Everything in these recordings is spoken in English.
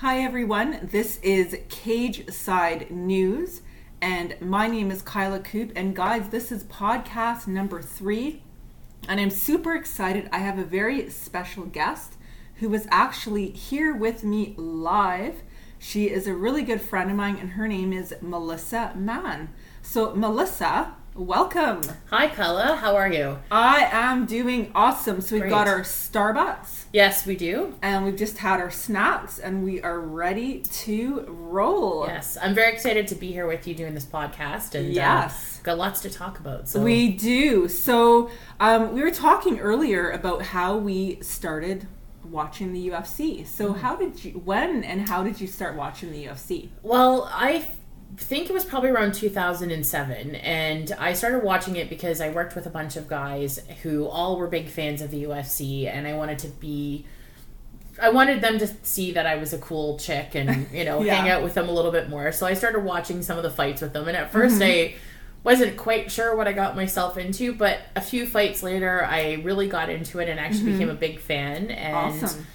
Hi, everyone. This is Cage Side News, and my name is Kyla Coop. And guys, this is podcast number three, and I'm super excited. I have a very special guest who is actually here with me live. She is a really good friend of mine, and her name is Melissa Mann. So, Melissa, welcome. Hi, Kyla. How are you? I am doing awesome. So, we've Great. got our Starbucks Yes, we do. and we've just had our snacks and we are ready to roll. Yes, I'm very excited to be here with you doing this podcast, and uh, Yes. got lots to talk about. So We do. So, um, we were talking earlier about how we started watching the UFC. So, Mm-hmm. how did you, when and how did you start watching the UFC? well, I think it was probably around 2007, and I started watching it because I worked with a bunch of guys who all were big fans of the UFC, and I wanted to be. I wanted them to see that I was a cool chick and, you know, Yeah. hang out with them a little bit more. So I started watching some of the fights with them. And at mm-hmm. 1st I wasn't quite sure what I got myself into, but a few fights later, I really got into it and actually mm-hmm. became a big fan. And Awesome.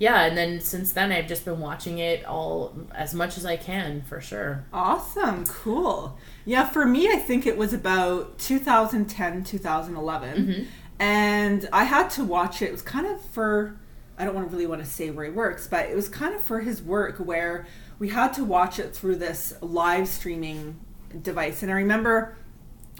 Yeah, and then since then, I've just been watching it all as much as I can for sure. Awesome. Cool. Yeah, for me, I think it was about 2010, 2011. Mm-hmm. And I had to watch it. It was kind of for, I don't want to really want to say where he works, but it was kind of for his work where we had to watch it through this live streaming device. And I remember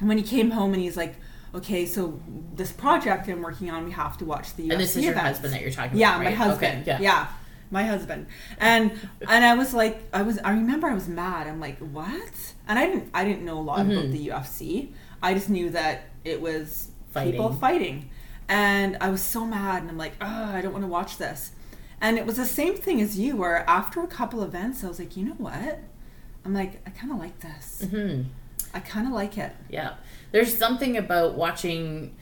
when he came home and he's like, okay, so this project I'm working on, we have to watch the UFC And this is your events." husband that you're talking about. Yeah, about, my husband. Okay, yeah. yeah. my husband. And and I was like, I was. I remember I was mad. I'm like, what? And I didn't. I didn't know a lot about the UFC. I just knew that it was people Fighting. fighting, and I was so mad. And I'm like, oh, I don't want to watch this. And it was the same thing as you, where after a couple events, I was like, you know what? I'm like, I kind of like this. Hmm. I kind of like it. Yeah. There's something about watching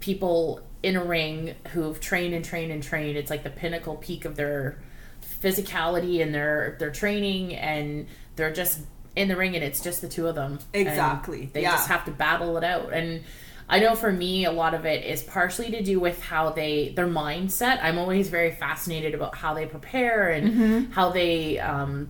people in a ring who've trained and trained and trained. It's like the pinnacle peak of their physicality and their their training and they're just in the ring and it's just the two of them. And Exactly. they Yeah. just have to battle it out. And I know for me a lot of it is partially to do with how they their mindset. I'm always very fascinated about how they prepare and Mm-hmm. how they um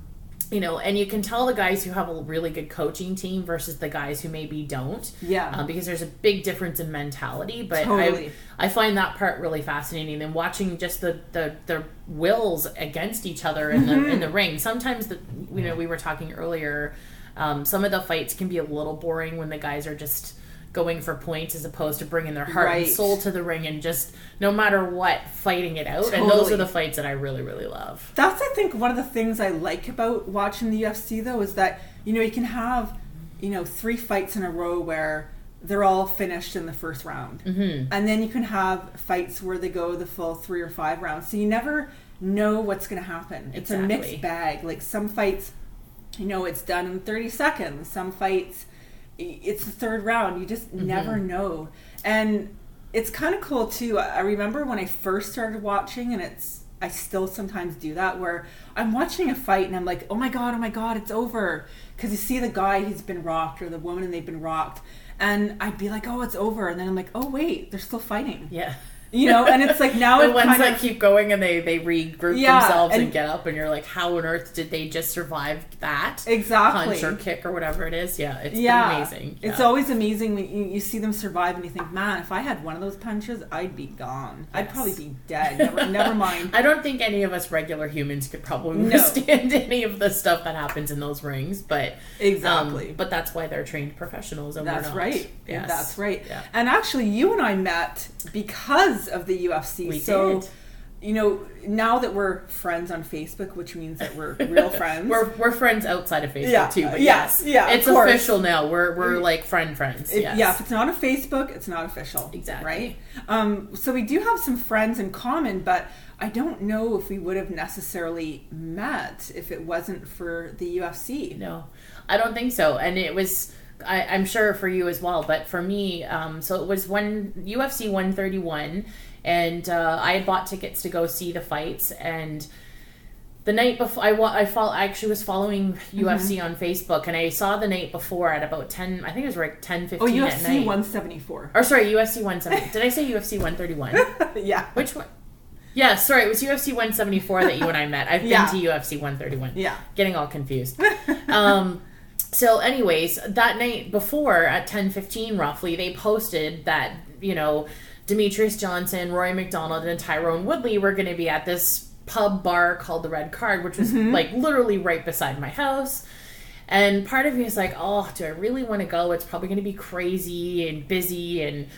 you know, and you can tell the guys who have a really good coaching team versus the guys who maybe don't. Yeah. Um, because there's a big difference in mentality. But Totally. I, I find that part really fascinating. And watching just the, the, wills against each other in Mm-hmm. the in the ring. Sometimes the you know we were talking earlier. Um, some of the fights can be a little boring when the guys are just going for points as opposed to bringing their heart Right. and soul to the ring and just no matter what fighting it out. And those are the fights that I really really love. That's I think one of the things I like about watching the UFC though is that you know you can have you know three fights in a row where they're all finished in the first round, mm-hmm. and then you can have fights where they go the full three or five rounds. So you never know what's going to happen. It's a mixed bag. Like some fights, you know, it's done in thirty seconds. Some fights, it's the third round. You just Mm-hmm. never know, and it's kind of cool too. I I remember when I first started watching, and it's I still sometimes do that where I'm watching a fight and I'm like, oh my god, oh my god, it's over, because you see the guy he's been rocked or the woman and they've been rocked, and I'd be like, oh, it's over, and then I'm like, oh wait, they're still fighting, Yeah. You know, and it's like now the ones kind that of keep going and they they regroup Yeah, themselves and, and- get up and you're like how on earth did they just survive that exactly punch or kick or whatever it is yeah it's yeah, amazing It's always amazing when you, you see them survive and you think, man, if I had one of those punches, I'd be gone. I'd probably be dead. Never, never mind. I don't think any of us regular humans could probably No. withstand any of the stuff that happens in those rings, but Exactly. Um, but that's why they're trained professionals, and That's right. Yes. That's right. Yeah. And actually, you and I met because of the UFC. We so, did. you know, now that we're friends on Facebook, which means that we're real friends. We're, we're friends outside of Facebook Yeah, too, but yes, yeah, it's official now. We're we're like friend friends. If- yes. Yeah, if it's not a Facebook, it's not official. Exactly. Right? Um, so we do have some friends in common, but I don't know if we would have necessarily met if it wasn't for the UFC. No, I don't think so. And it was, I, I'm sure for you as well, but for me, um, so it was one UFC 131, and uh, I had bought tickets to go see the fights, and the night before I wa- I fol- I actually was following UFC on Facebook, and I saw the night before at about 10. I think it was like 10, 15 Oh, at UFC night. 174. Or sorry, UFC 170. Did I say UFC 131? yeah. Which one? Yeah, sorry, it was UFC 174 that you and I met. I've been Yeah. to UFC 131. Yeah. Getting all confused. um, so, anyways, that night before at 10:15 roughly, they posted that you know Demetrious Johnson, Rory MacDonald, and Tyron Woodley were going to be at this pub bar called the Red Card, which was mm-hmm. like literally right beside my house. And part of me is like, oh, do I really want to go? It's probably going to be crazy and busy and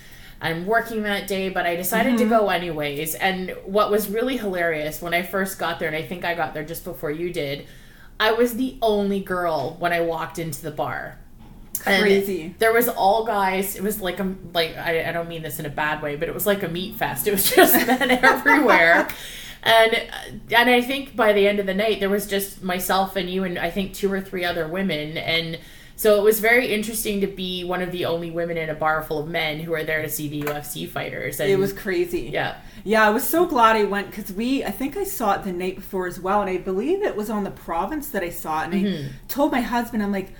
I'm working that day, but I decided to mm-hmm. go anyways. And what was really hilarious when I first got there, and I think I got there just before you did, I was the only girl when I walked into the bar. And Crazy. there was all guys. It was like a like I, I don't mean this in a bad way, but it was like a meat fest. It was just men everywhere. And and I think by the end of the night there was just myself and you and I think two or three other women and so it was very interesting to be one of the only women in a bar full of men who are there to see the UFC fighters. And It was crazy. yeah. Yeah, I was so glad I went because we, I think I saw it the night before as well. And I believe it was on the province that I saw it. And Mm-hmm. I told my husband, I'm like,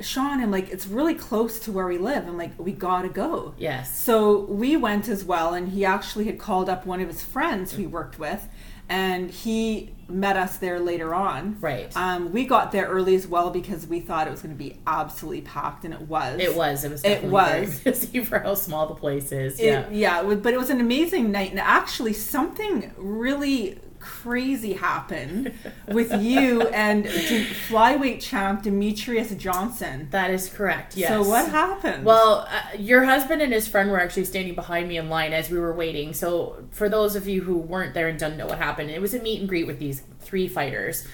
Sean, I'm like, it's really close to where we live. I'm like, we gotta go. Yes. So we went as well. And he actually had called up one of his friends who he worked with. And he met us there later on. Right. Um, we got there early as well because we thought it was going to be absolutely packed, and it was. It was. It was. It was. busy for how small the place is. It- yeah. yeah, but it was an amazing night, and actually something really crazy happened with you and flyweight champ Demetrious Johnson. That is correct. Yes. So what happened? Well, uh, your husband and his friend were actually standing behind me in line as we were waiting. So, for those of you who weren't there and don't know what happened, it was a meet and greet with these three fighters.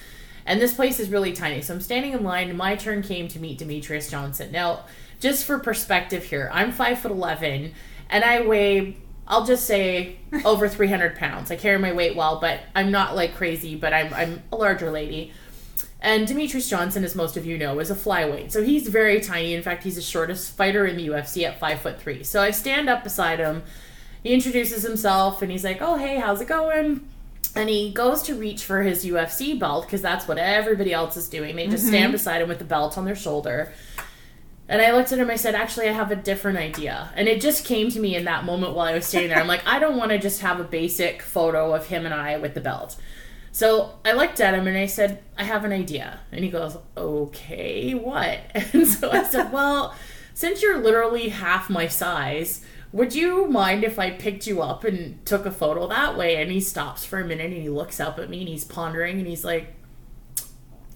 And this place is really tiny. So, I'm standing in line, and my turn came to meet Demetrious Johnson. Now, just for perspective here, I'm 5 foot 11 and I weigh, I'll just say, over 300 pounds. I carry my weight well, but I'm not like crazy, but I'm, I'm a larger lady. And Demetrious Johnson, as most of you know, is a flyweight. So he's very tiny. In fact, he's the shortest fighter in the UFC at five foot three. So I stand up beside him. He introduces himself and he's like, "Oh, hey, how's it going?" And he goes to reach for his UFC belt because that's what everybody else is doing. They just stand mm-hmm. beside him with the belt on their shoulder. And I looked at him. I said, "Actually, I have a different idea." And it just came to me in that moment while I was standing there. I'm like, I don't want to just have a basic photo of him and I with the belt. So I looked at him and I said, I have an idea. And he goes, Okay, what? And so I said, Well, since you're literally half my size, would you mind if I picked you up and took a photo that way? And he stops for a minute and he looks up at me and he's pondering and he's like,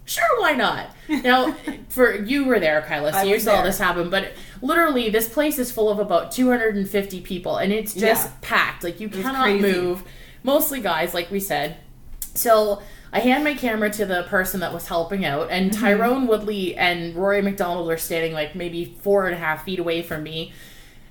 Sure, why not? Now, for you were there, Kyla, so I you saw there. this happen. But literally, this place is full of about 250 people, and it's just Yeah. packed. Like you was cannot crazy. move. Mostly guys, like we said. So I hand my camera to the person that was helping out, and Mm-hmm. Tyron Woodley and Rory MacDonald are standing like maybe four and a half feet away from me.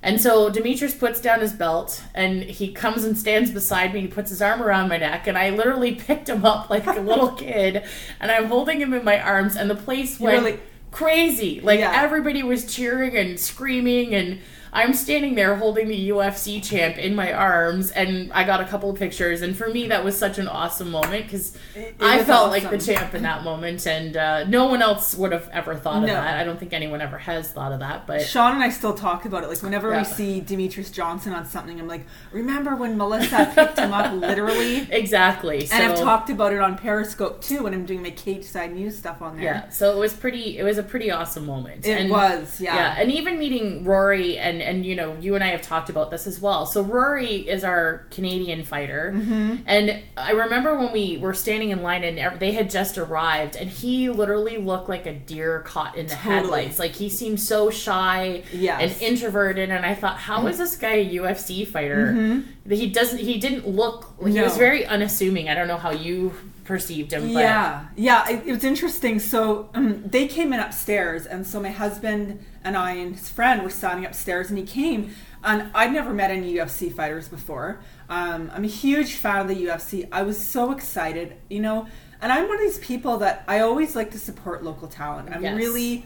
And so Demetrious puts down his belt and he comes and stands beside me. He puts his arm around my neck, and I literally picked him up like a little kid, and I'm holding him in my arms, and the place went like- crazy. Like Yeah. everybody was cheering and screaming, and I'm standing there holding the UFC champ in my arms, and I got a couple of pictures. And for me, that was such an awesome moment because I felt like the champ in that moment, and uh, no one else would have ever thought of that. I don't think anyone ever has thought of that, but. Sean and I still talk about it. Like whenever Yeah. we see Demetrious Johnson on something, I'm like, remember when Melissa picked him up literally? Exactly. So, And I've talked about it on Periscope too when I'm doing my Cage Side News stuff on there. Yeah, so it was pretty. It was a pretty awesome moment. It and, was, yeah. Yeah, and even meeting Rory and and you know you and I have talked about this as well. So Rory is our Canadian fighter, Mm-hmm. and I remember when we were standing in line and they had just arrived, and he literally looked like a deer caught in the Totally. headlights. Like he seemed so shy Yes. and introverted, and I thought, how is this guy a UFC fighter? He doesn't. He didn't look. He was Mm-hmm. Very unassuming. I don't know how you perceived him. But Yeah, yeah, it, it was interesting. So um, they came in upstairs, and so my husband and I and his friend were standing upstairs, and he came, and I'd never met any UFC fighters before. Um, I'm a huge fan of the UFC. I was so excited, you know, and I'm one of these people that I always like to support local talent. I'm Yes. really,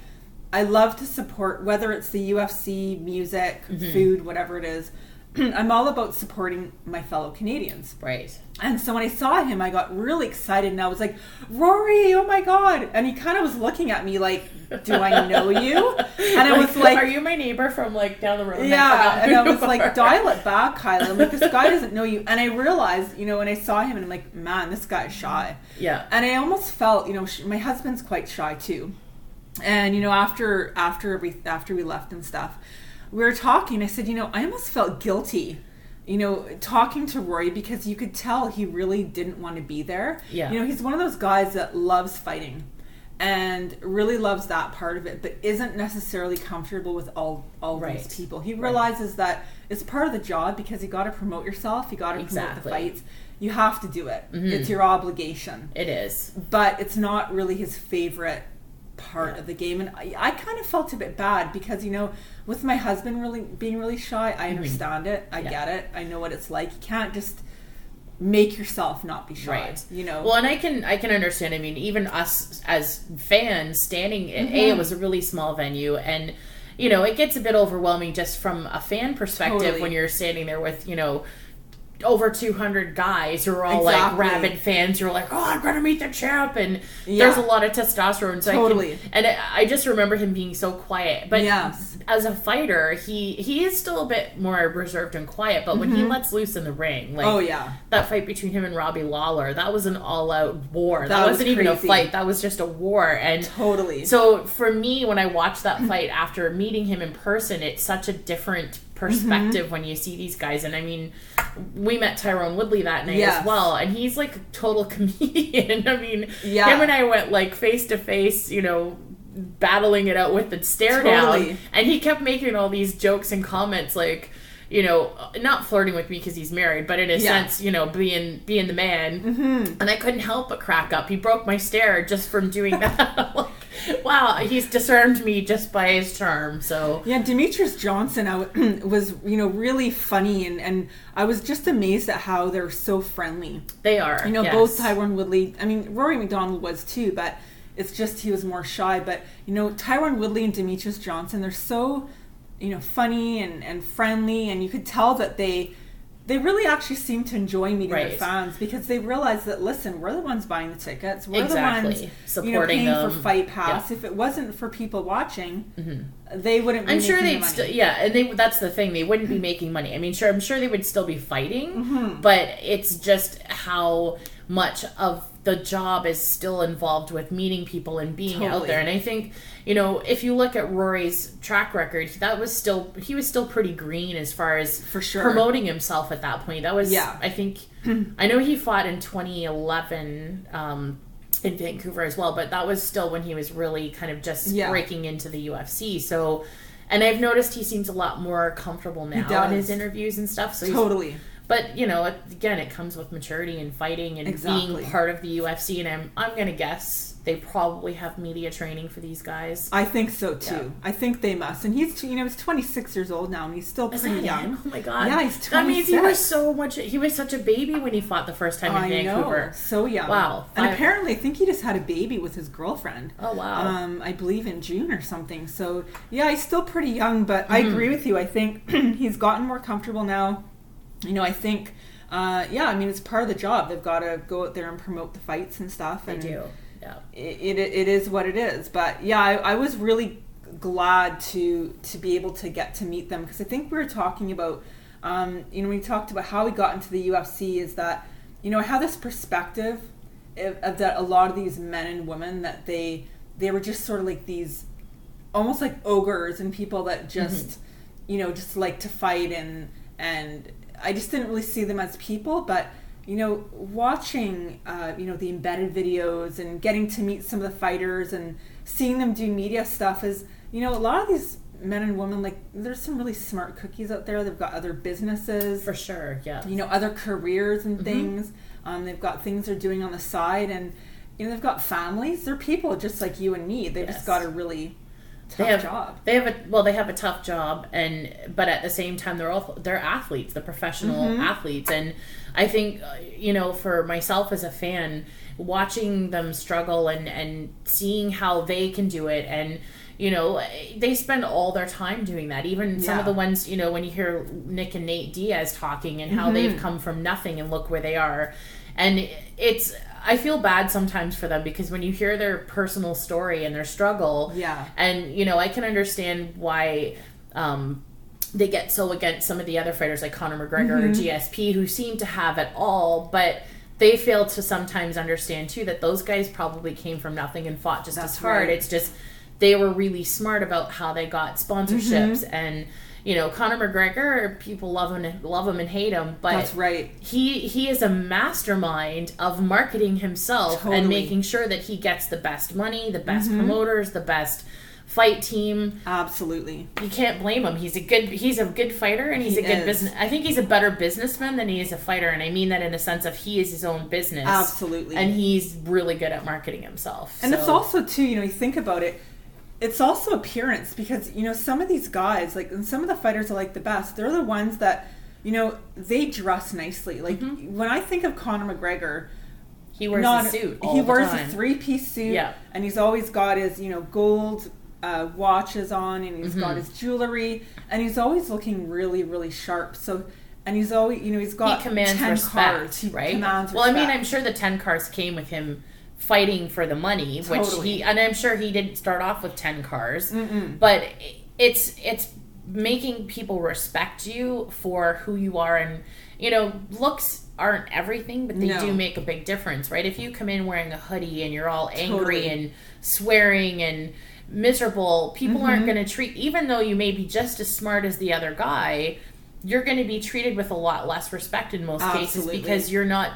I love to support whether it's the UFC, music, Mm-hmm. food, whatever it is. I'm all about supporting my fellow Canadians. Right. And so when I saw him, I got really excited and I was like, Rory, oh my God. And he kind of was looking at me like, do I know you? And I was like, Are you my neighbor from like down the road? Yeah. And I was like, dial it back, Kyla. I'm like, this guy doesn't know you. And I realized, you know, when I saw him and I'm like, man, this guy's shy. Yeah. And I almost felt, you know, my husband's quite shy too. And you know, after after we after we left and stuff, we were talking. I said, you know, I almost felt guilty, you know, talking to Rory because you could tell he really didn't want to be there. Yeah. You know, he's one of those guys that loves fighting and really loves that part of it, but isn't necessarily comfortable with all all Right. these people. He Right. realizes that it's part of the job because you got to promote yourself. You got to promote the fights. You have to do it. Mhm. It's your obligation It is. but it's not really his favorite part Yeah. of the game and I, I kind of felt a bit bad because you know with my husband really being really shy i understand it i Mm-hmm. Yeah. get it i know what it's like you can't just make yourself not be shy Right. you know Well, and I can I can understand. I mean, even us as fans standing, a Mm-hmm. it was a really small venue, and you know it gets a bit overwhelming just from a fan perspective Totally. when you're standing there with you know over 200 guys who are all like rabid fans who are like, oh, I'm gonna meet the champ, and Yeah. there's a lot of testosterone. So Totally. I can, and I just remember him being so quiet, but Yes. as a fighter, he he is still a bit more reserved and quiet. But when he lets loose in the ring, like Mm-hmm. oh yeah that fight between him and Robbie Lawler, that was an all out war. That, That was wasn't even a fight, that was just a war. And totally so for me, when I watched that fight after meeting him in person, it's such a different perspective when you see these guys. And I mean, we met Tyron Woodley that night Yes. as well, and he's like a total comedian. I mean, Yeah. him and I went like face to face, you know, battling it out with the stare Totally. down, and he kept making all these jokes and comments like. You know, not flirting with me because he's married, but in a Yeah. sense, you know, being being the man, mm-hmm. and I couldn't help but crack up. He broke my stare just from doing that. Like, wow, he's disarmed me just by his charm. So Yeah, Demetrious Johnson I w- was, you know, really funny, and, and I was just amazed at how they're so friendly. they are, You know, yes. both Tyron Woodley. I mean, Rory MacDonald was too, but it's just he was more shy. But you know, Tyron Woodley and Demetrious Johnson, they're so, you know, funny and, and friendly, and you could tell that they they really actually seem to enjoy meeting their fans because they realize that listen, we're the ones buying the tickets, we're Exactly. the ones you know Supporting paying them. for Fight Pass. If it wasn't for people watching, Mm-hmm. they wouldn't. Be I'm sure they'd money. still, yeah, and they that's the thing. They wouldn't be making money. I mean, sure, I'm sure they would still be fighting, Mm-hmm. but it's just how much of the job is still involved with meeting people and being out there. And I think, you know, if you look at Rory's track record, that was still he was still pretty green as far as For sure. promoting himself at that point. That was, Yeah. I think, I know he fought in 2011. Um, in Vancouver as well, but that was still when he was really kind of just Yeah. breaking into the UFC. So, and I've noticed he seems a lot more comfortable now in his interviews and stuff. So, he's, Totally. But you know, again, it comes with maturity and fighting and Exactly. being part of the UFC. And I'm, I'm gonna guess they probably have media training for these guys. I think so too. Yeah. I think they must. And he's, you know, he's 26 years old now, and he's still pretty young. it? Oh my god! Yeah, he's 26. That means he was so much. He was such a baby when he fought the first time in I Vancouver. know, so young. Wow. And I- apparently, I think he just had a baby with his girlfriend. Oh wow! Um, I believe in June or something. So yeah, he's still pretty young, but Mm-hmm. I agree with you. I think he's gotten more comfortable now. You know, I think, uh, yeah, I mean, it's part of the job. They've got to go out there and promote the fights and stuff. they do. Yeah. it, it, it is what it is. But yeah, I, I was really glad to to be able to get to meet them because I think we were talking about, um, you know, we talked about how we got into the UFC is that, you know, I have this perspective of, of that a lot of these men and women that they they were just sort of like these, almost like ogres and people that just, you know, just like to fight and and I just didn't really see them as people, but you know, watching, uh, you know, the embedded videos and getting to meet some of the fighters and seeing them do media stuff is, you know, a lot of these men and women, like, there's some really smart cookies out there. They've got other businesses, For sure. Yeah. you know, other careers and Mm-hmm. things. Um, they've got things they're doing on the side and, you know, they've got families. They're people just like you and me. They've Yes. just got a really they have job. they have a well they have a tough job and but at the same time they're all they're athletes the professional Mm-hmm. athletes and i think uh, you know for myself as a fan watching them struggle and and seeing how they can do it and you know, they spend all their time doing that. Even some of the ones, you know, when you hear Nick and Nate Diaz talking and how Mm-hmm. they've come from nothing and look where they are. And it's, I feel bad sometimes for them because when you hear their personal story and their struggle, Yeah. and you know, I can understand why um, they get so against some of the other fighters like Conor McGregor Mm-hmm. or GSP who seem to have it all, but they fail to sometimes understand too that those guys probably came from nothing and fought just That's as hard. right. It's just they were really smart about how they got sponsorships Mm-hmm. and you know Conor McGregor people love him love him and hate him but That's right. he he is a mastermind of marketing himself Totally. and making sure that he gets the best money, the best mm-hmm. promoters, the best fight team. Absolutely. You can't blame him. He's a good he's a good fighter and he's He a good is. business. I think he's a better businessman than he is a fighter and I mean that in the sense of he is his own business. Absolutely. And he's really good at marketing himself. And So- it's also too, you know, you think about it, it's also appearance because you know some of these guys, like and some of the fighters are like the best, they're the ones that you know they dress nicely. Like Mm-hmm. when I think of Conor McGregor, he wears not a suit. He wears time. a three piece suit, Yeah. and he's always got his you know gold uh, watches on, and he's Mm-hmm. got his jewelry, and he's always looking really really sharp. So. And he's always, you know, he's got he commands 10 respect, cars. He right? commands well, I mean. I'm sure the ten cars came with him fighting for the money, which he and I'm sure he didn't start off with ten cars, but it's it's making people respect you for who you are, and you know, looks aren't everything, but they No. do make a big difference, right? If you come in wearing a hoodie and you're all angry Totally. and swearing and miserable, people Mm-hmm. aren't going to treat, even though you may be just as smart as the other guy, you're going to be treated with a lot less respect in most cases because you're not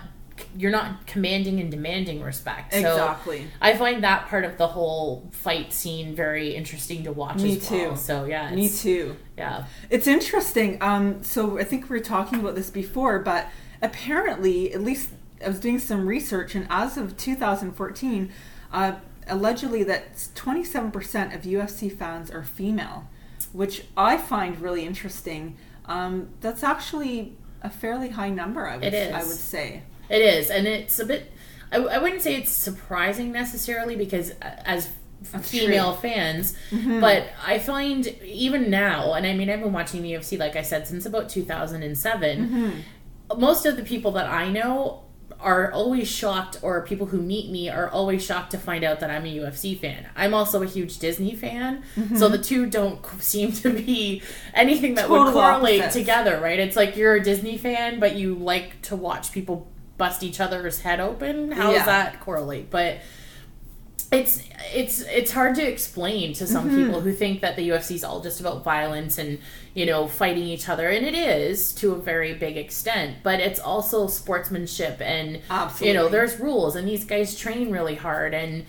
you're not commanding and demanding respect. So Exactly. I find that part of the whole fight scene very interesting to watch Me as well. too. So yeah, Me too. yeah. It's interesting. Um, so I think we were talking about this before, but apparently, at least I was doing some research, and as of 2014, uh, allegedly that 27% of UFC fans are female, which I find really interesting. Um, that's actually a fairly high number. I would, It is. I would say. It is, and it's a bit. I, I wouldn't say it's surprising necessarily because uh, as That's female fans, mm-hmm. but I find even now, and I mean I've been watching the UFC like I said since about 2007. Mm-hmm. Most of the people that I know are always shocked, or people who meet me are always shocked to find out that I'm a UFC fan. I'm also a huge Disney fan, so mm-hmm. the two don't seem to be anything that would correlate opposites. together, right? It's like you're a Disney fan, but you like to watch people bust each other's head open. How Yeah. does that correlate? But it's it's it's hard to explain to some Mm-hmm. people who think that the UFC is all just about violence and you know fighting each other, and it is to a very big extent. But it's also sportsmanship, and you know there's rules, and these guys train really hard. And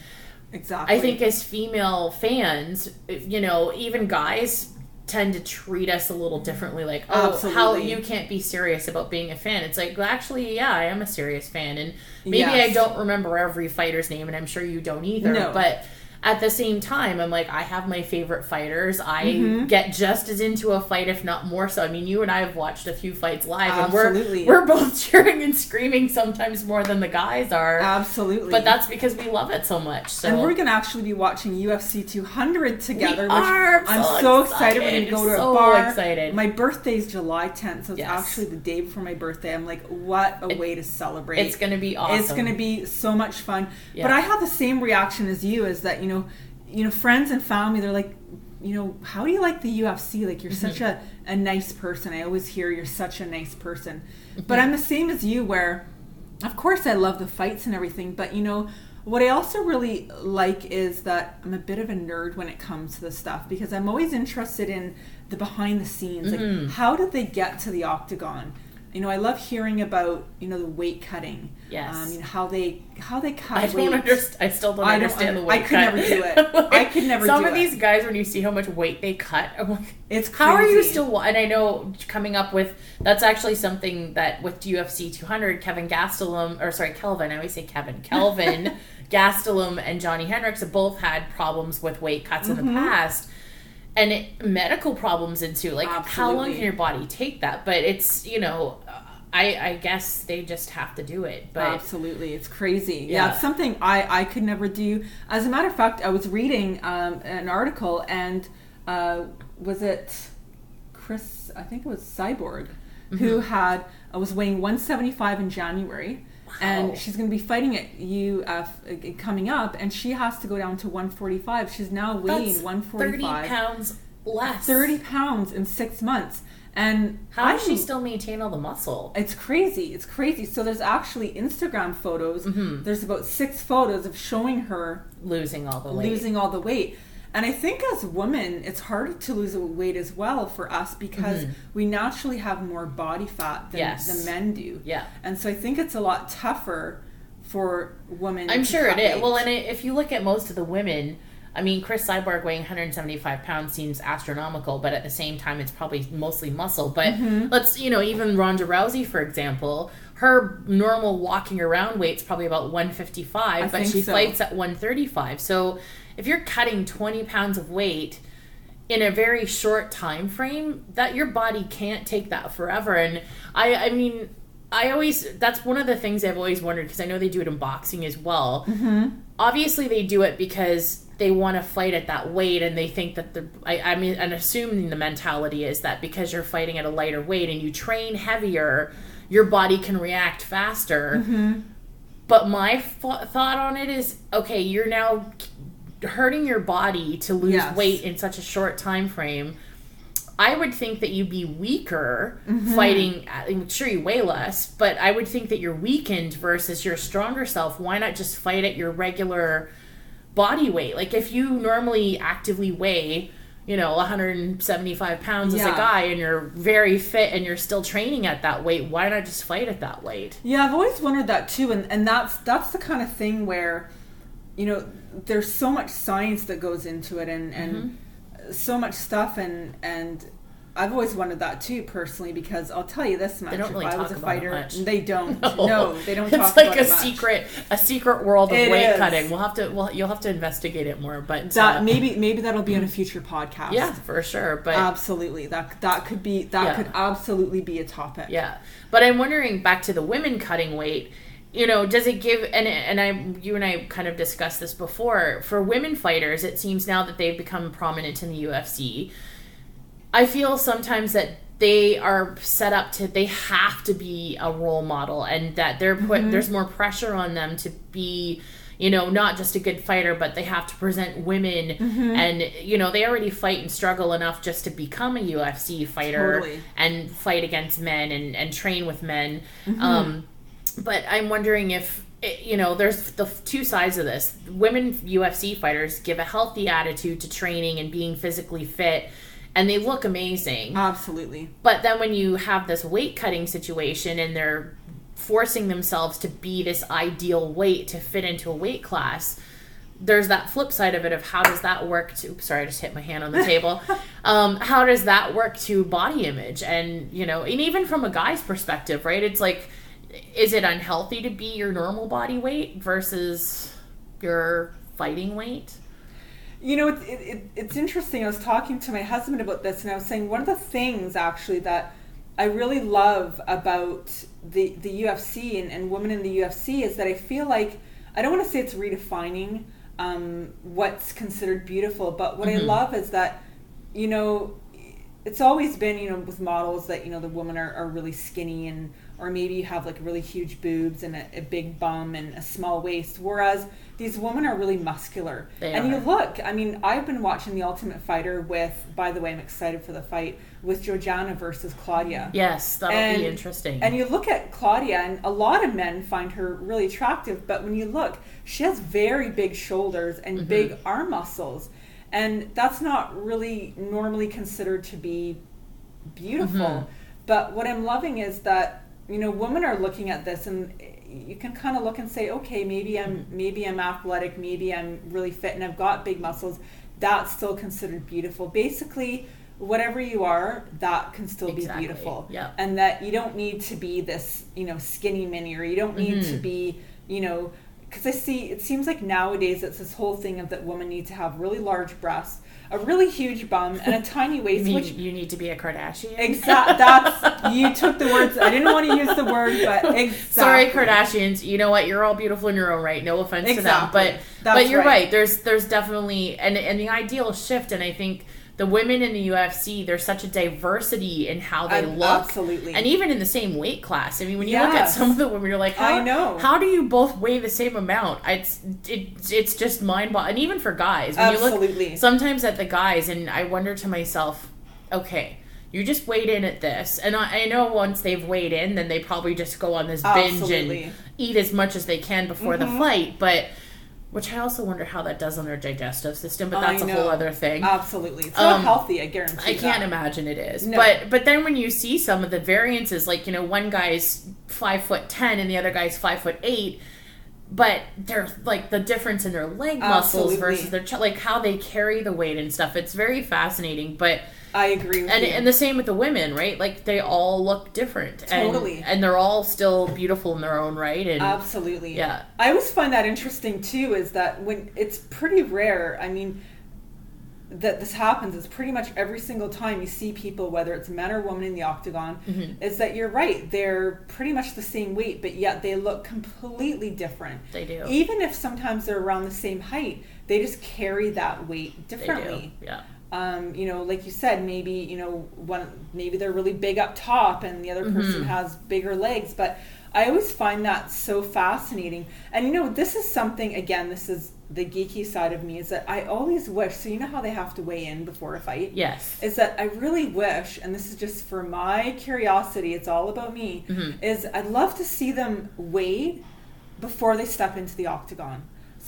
Exactly. I think as female fans, you know, even guys tend to treat us a little differently like oh how you can't be serious about being a fan. It's like well, actually yeah i am a serious fan and maybe i don't remember every fighter's name and i'm sure you don't either No. but at the same time i'm like i have my favorite fighters i Mm-hmm. get just as into a fight if not more so i mean you and i have watched a few fights live Absolutely. and we're we're both cheering and screaming sometimes more than the guys are Absolutely. but that's because we love it so much so And we're going to actually be watching UFC 200 together. which are. I'm I'm so excited. We're going to go to So a bar. excited. My birthday's July 10th, so it's Yes. actually the day before my birthday. I'm like, what a way to celebrate. it's gonna be awesome It's going to be so much fun. Yeah. But I have the same reaction as you is that, you know, you know, friends and family, they're like, you know, how do you like the UFC? Like, you're such mm-hmm. a, a nice person. I always hear you're such a nice person. Mm-hmm. But I'm the same as you, where, of course, I love the fights and everything, but, you know, what I also really like is that I'm a bit of a nerd when it comes to this stuff because I'm always interested in the behind the scenes. Like, mm-hmm. how did they get to the octagon? You know, I love hearing about you know the weight cutting. Yes. Um, you know how they how they cut I don't understand. I still don't I don't understand the weight I could cut. never do it. I could never Some of it. these guys, when you see how much weight they cut, I'm like, It's how are you still? And I know coming up with that's actually something that with UFC 200, Kevin Gastelum, or sorry, Kelvin. I always say Kevin. Kelvin Gastelum and Johnny Hendricks have both had problems with weight cuts in Mm-hmm. the past. And it, medical problems into Like, how long can your body take that? But it's, you know, I, I guess they just have to do it. But Absolutely, it's crazy. Yeah. Yeah. it's something I I could never do. As a matter of fact, I was reading um, an article, and uh, was it Cris? I think it was Cyborg, who Mm-hmm. had uh, was weighing 175 in January. Wow. And she's going to be fighting at UF uh, coming up, and she has to go down to 145. She's now weighing that's 145. 30 pounds less. 30 pounds in six months. And How does she still maintain all the muscle? it's crazy. It's crazy. So there's actually Instagram photos. There's about six photos of showing her Losing all the weight. losing all the weight. And I think as women, it's harder to lose weight as well for us because we naturally have more body fat than, Yes. than men do. Yeah. And so I think it's a lot tougher for women. I'm sure it is. weight. Well, and it, if you look at most of the women, I mean, Cris Cyborg weighing 175 pounds seems astronomical, but at the same time, it's probably mostly muscle. But Mm-hmm. let's, you know, even Ronda Rousey, for example, her normal walking around weight's probably about 155, I but she so. fights at 135. So if you're cutting 20 pounds of weight, in a very short time frame that your body can't take that forever. And i i mean i always that's one of the things i've always wondered because i know they do it in boxing as well. Mm-hmm. Obviously they do it because they want to fight at that weight and they think that the I, I mean and assuming the mentality is that because you're fighting at a lighter weight and you train heavier your body can react faster. Mm-hmm. But my f- thought on it is okay you're now hurting your body to lose Yes. weight in such a short time frame i would think that you'd be weaker Mm-hmm. fighting i'm sure you weigh less but i would think that you're weakened versus your stronger self why not just fight at your regular body weight like if you normally actively weigh you know 175 pounds as a guy and you're very fit and you're still training at that weight why not just fight at that weight Yeah, I've always wondered that too, and and that's that's the kind of thing where, you know, there's so much science that goes into it, and and Mm-hmm. so much stuff, and and I've always wanted that too personally because I'll tell you this much: don't really if I was a fighter, they don't. No, they don't it's talk like about a it much. secret, a secret world of It weight is. cutting. We'll have to, well, you'll have to investigate it more. But That uh, maybe maybe that'll be on a future podcast. yeah, for sure. But absolutely. That that could be that Yeah. could absolutely be a topic. yeah, but I'm wondering back to the women cutting weight. You know, does it give and and I you and I kind of discussed this before for women fighters? It seems now that they've become prominent in the UFC. I feel sometimes that they are set up to they have to be a role model and that they're put Mm-hmm. there's more pressure on them to be you know not just a good fighter but they have to present women Mm-hmm. and you know they already fight and struggle enough just to become a UFC fighter Totally. and fight against men and and train with men Mm-hmm. um but I'm wondering if it- you know there's the two sides of this women UFC fighters give a healthy attitude to training and being physically fit and they look amazing Absolutely. but then when you have this weight cutting situation and they're forcing themselves to be this ideal weight to fit into a weight class, there's that flip side of it of how does that work to oops, sorry, I just hit my hand on the table. um, how does that work to body image? And you know, and even from a guy's perspective, right? It's like is it unhealthy to be your normal body weight versus your fighting weight? You know, it, it, it, it's interesting. I was talking to my husband about this, and I was saying one of the things actually that I really love about the the UFC and, and women in the UFC is that I feel like I don't want to say it's redefining um, what's considered beautiful, but what I love is that you know it's always been you know with models that you know the women are, are really skinny and or maybe you have like really huge boobs and a, a big bum and a small waist whereas these women are really muscular They and you look i mean i've been watching the ultimate fighter with by the way i'm excited for the fight with georgiana versus claudia Yes, that'll And- be interesting. and you look at Claudia, and a lot of men find her really attractive, but when you look, she has very big shoulders and Mm-hmm. big arm muscles. And that's not really normally considered to be beautiful. Mm-hmm. But what I'm loving is that, you know, women are looking at this and you can kind of look and say, okay, maybe I'm Mm-hmm. maybe I'm athletic, maybe I'm really fit and I've got big muscles. That's still considered beautiful. Basically, whatever you are, that can still Exactly. be beautiful Yep. and that you don't need to be this you know skinny mini or you don't need to Mhm. be you know because I see it seems like nowadays it's this whole thing of that women need to have really large breasts, a really huge bum, and a tiny You, waist. mean which you need to be a Kardashian. Exactly. that's you took the words. I didn't want to use the word, but exactly. Sorry, Kardashians. You know what? You're all beautiful in your own right. No offense to them, but That's but you're right. right. There's there's definitely and and the ideal shift, and I think the women in the UFC there's such a diversity in how they Ab- look, absolutely. and even in the same weight class. I mean, when you look at some of the women, you're like, how, I know. how do you both weigh the same amount? It's it, it's just mind boggling. And even for guys, when you Absolutely. look sometimes at the guys, and I wonder to myself, okay. You just weighed in at this, and I, I know once they've weighed in, then they probably just go on this binge Absolutely. and eat as much as they can before Mm-hmm. the fight. But which I also wonder how that does on their digestive system. But that's a whole other thing. Absolutely, it's not Um, healthy. I guarantee. I can't that. imagine it is. No. But but then when you see some of the variances, like you know, one guy's five foot ten and the other guy's five foot eight, but they're like the difference in their leg muscles Absolutely. versus their ch- like how they carry the weight and stuff. It's very fascinating. But I agree with and you. and the same with the women, right? Like they all look different. And- Totally. And, they're all still beautiful in their own right. And Absolutely. Yeah. I always find that interesting too. Is that when it's pretty rare. I mean, that this happens is pretty much every single time you see people, whether it's men or women in the octagon, Mm-hmm. is that you're right. They're pretty much the same weight, but yet they look completely different. They do. Even if sometimes they're around the same height, they just carry that weight differently. Yeah. um, you know, like you said, maybe you know, one maybe they're really big up top, and the other person Mhm. has bigger legs. But I always find that so fascinating. And you know, this is something again. This is the geeky side of me. Is that I always wish. So you know how they have to weigh in before a fight. Yes. Is that I really wish, and this is just for my curiosity. It's all about me. Mhm. Is I'd love to see them weigh before they step into the octagon.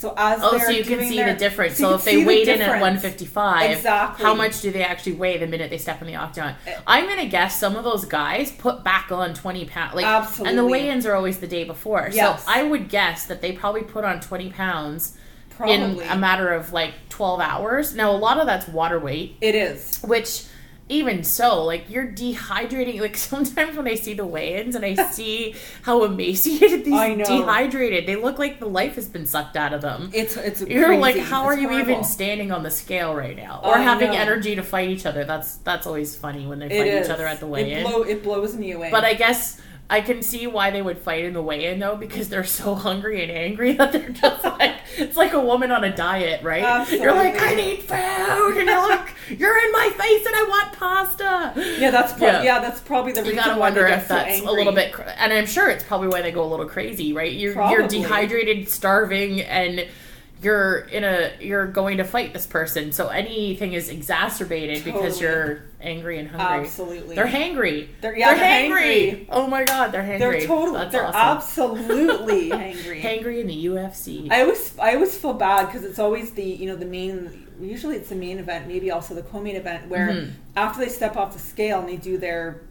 So as Oh, so you can see their- the difference. you So, if they the weighed in at 155, Exactly. how much do they actually weigh the minute they step in the octagon? Eh. I'm gonna guess some of those guys put back on 20 pounds. Like, and the weigh-ins are always the day before. Yes. So I would guess that they probably put on 20 pounds Probably. in a matter of like 12 hours. Now a lot of that's water weight, It is. which even so, like you're dehydrating. Like sometimes when I see the weigh-ins and I see how emaciated these dehydrated, they look like the life has been sucked out of them. It's it's. You're crazy. like, how are It's you even standing on the scale right now, or I having know. energy to fight each other? That's that's always funny when they It fight each other at the weigh-in. blow, it blows me away. But I guess I can see why they would fight in the weigh-in though, because they're so hungry and angry that they're just like it's like a woman on a diet, right? You're like, I need food, and you're like, you're in my face, and I want pasta. yeah, that's pro- Yeah. yeah. that's probably the You reason gotta why wonder if so that's a little bit, cr- and I'm sure it's probably why they go a little crazy, right? You're you're dehydrated, starving, and you're in a you're going to fight this person. So anything is exacerbated because you're angry and hungry. Absolutely. They're hangry. They're- yeah, they're hangry. hangry. Oh my god, they're hangry. They're totally. That's they're awesome. absolutely hangry. hangry in the UFC. I always I always feel bad because it's always the you know the main usually it's the main event maybe also the co-main event where Mhm. after they step off the scale and they do their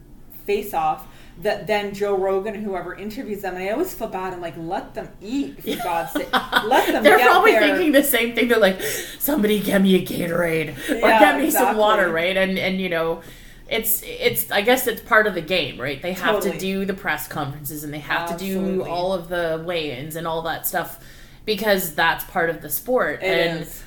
face off that then Joe Rogan whoever interviews them and I always feel bad I'm like let them eat for God's sake let them They're probably their- thinking the same thing. They're like, somebody get me a Gatorade or Yeah, get me some water, right? And and you know, it's it's I guess it's part of the game, right? They have Totally. to do the press conferences and they have to do all of the weigh-ins and all that stuff because that's part of the sport. It and is.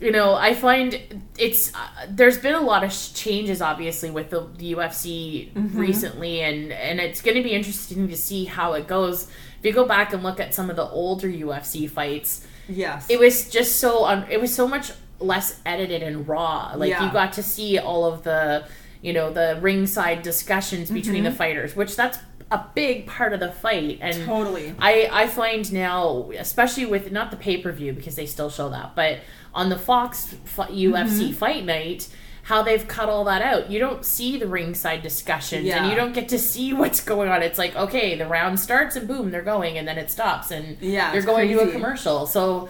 You know, I find it's uh, there's been a lot of sh- changes, obviously, with the, the UFC Mm-hmm. recently, and and it's going to be interesting to see how it goes. If you go back and look at some of the older UFC fights, yes it was just so un- it was so much less edited and raw. Like Yeah. you got to see all of the you know the ringside discussions between Mm-hmm. the fighters, which that's a big part of the fight, and totally I, I find now, especially with not the pay per view because they still show that, but on the Fox UFC Mm-hmm. Fight Night, how they've cut all that out. You don't see the ringside discussions and you don't get to see what's going on. It's like, okay, the round starts and boom, they're going, and then it stops, and Yeah, it's going to a commercial. So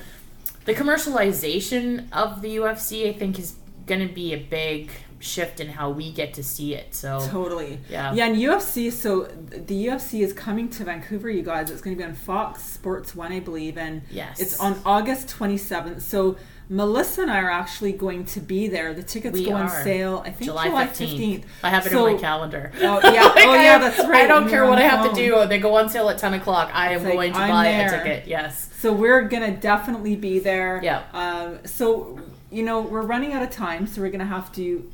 the commercialization of the UFC, I think, is going to be a big shift in how we get to see it. So Totally. Yeah. Yeah, and UFC, so the UFC is coming to Vancouver, you guys. It's going to be on Fox Sports 1, I believe, and Yes. it's on August 27th. So Melissa and I are actually going to be there. The tickets We go on sale, I think July July 15th. 15th. I have it So- in my calendar. Oh, yeah. Oh, yeah, that's right. I don't care what I have to do. They go on sale at 10 o'clock. I am like, going to I'm buy there. a ticket. Yes. So we're gonna definitely be there. Yeah. Um, so you know we're running out of time, so we're gonna have to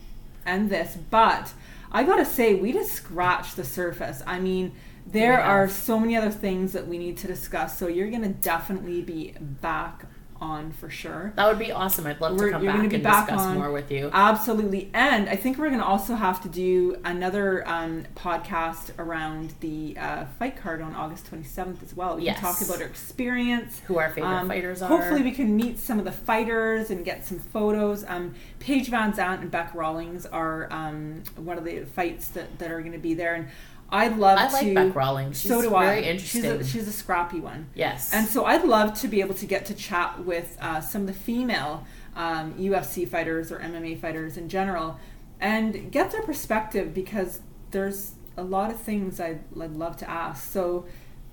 end this. But I gotta say, we just scratched the surface. I mean, there have. are so many other things that we need to discuss. So you're gonna definitely be back on for sure. That would be awesome. I'd love We're- to come back and back discuss on- more with you. Absolutely. And I think we're going to also have to do another um, podcast around the uh, fight card on August 27th as well. We Yes. can talk about our experience. Who our favorite Um, fighters are. Hopefully, we can meet some of the fighters and get some photos. Um, Paige VanZant and Bec Rawlings are um, one of the fights that, that are going to be there. And I'd love I to. like Bec Rawlings. She's so do very I. interesting. She's a, she's a scrappy one. yes. And so I'd love to be able to get to chat with uh, some of the female um, UFC fighters or MMA fighters in general and get their perspective because there's a lot of things I'd, I'd love to ask. So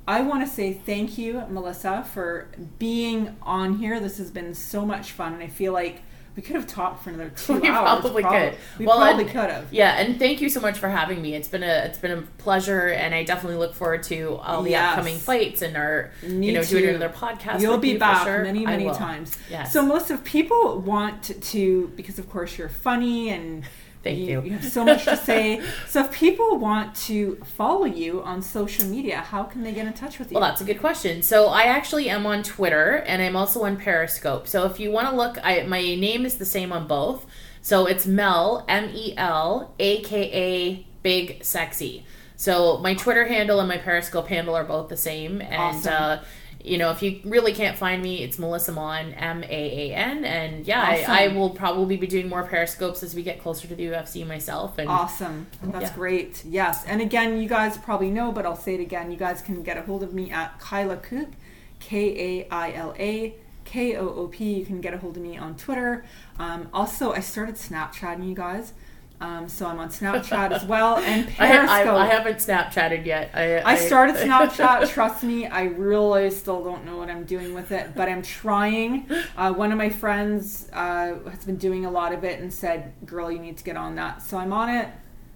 I want to say thank you, Melissa, for being on here. This has been so much fun, and I feel like we could have talked for another two We hours. probably prob- could. We Well, probably could have. Yeah, and thank you so much for having me. It's been a it's been a pleasure, and I definitely look forward to all the Yes. upcoming fights and our Me you know doing another podcast. You'll be you for back sure. many, many times. Yes. So, most of people want to, because of course you're funny and Thank you. you have so much to say. So, if people want to follow you on social media, how can they get in touch with you? Well, that's a good question. So I actually am on Twitter and I'm also on Periscope. So if you want to look, I my name is the same on both. So it's Mel M E L A K A Big Sexy. So my Twitter handle and my Periscope handle are both the same. And Awesome. uh, you know, if you really can't find me, it's Melissa Maan M A A N. And yeah, Awesome. I, I will probably be doing more Periscopes as we get closer to the UFC myself. And Awesome. That's Yeah. great. Yes. And again, you guys probably know, but I'll say it again. You guys can get a hold of me at Kaila Koop, K A I L A K O O P. You can get a hold of me on Twitter. Um, also, I started Snapchatting you guys. Um, so I'm on Snapchat as well and I, Periscope. I, I haven't Snapchatted yet. I, I started Snapchat. Trust me, I really still don't know what I'm doing with it, but I'm trying. Uh, one of my friends uh, has been doing a lot of it and said, "Girl, you need to get on that." So I'm on it.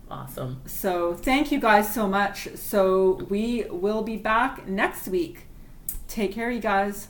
awesome. So thank you guys so much. So we will be back next week. Take care, you guys.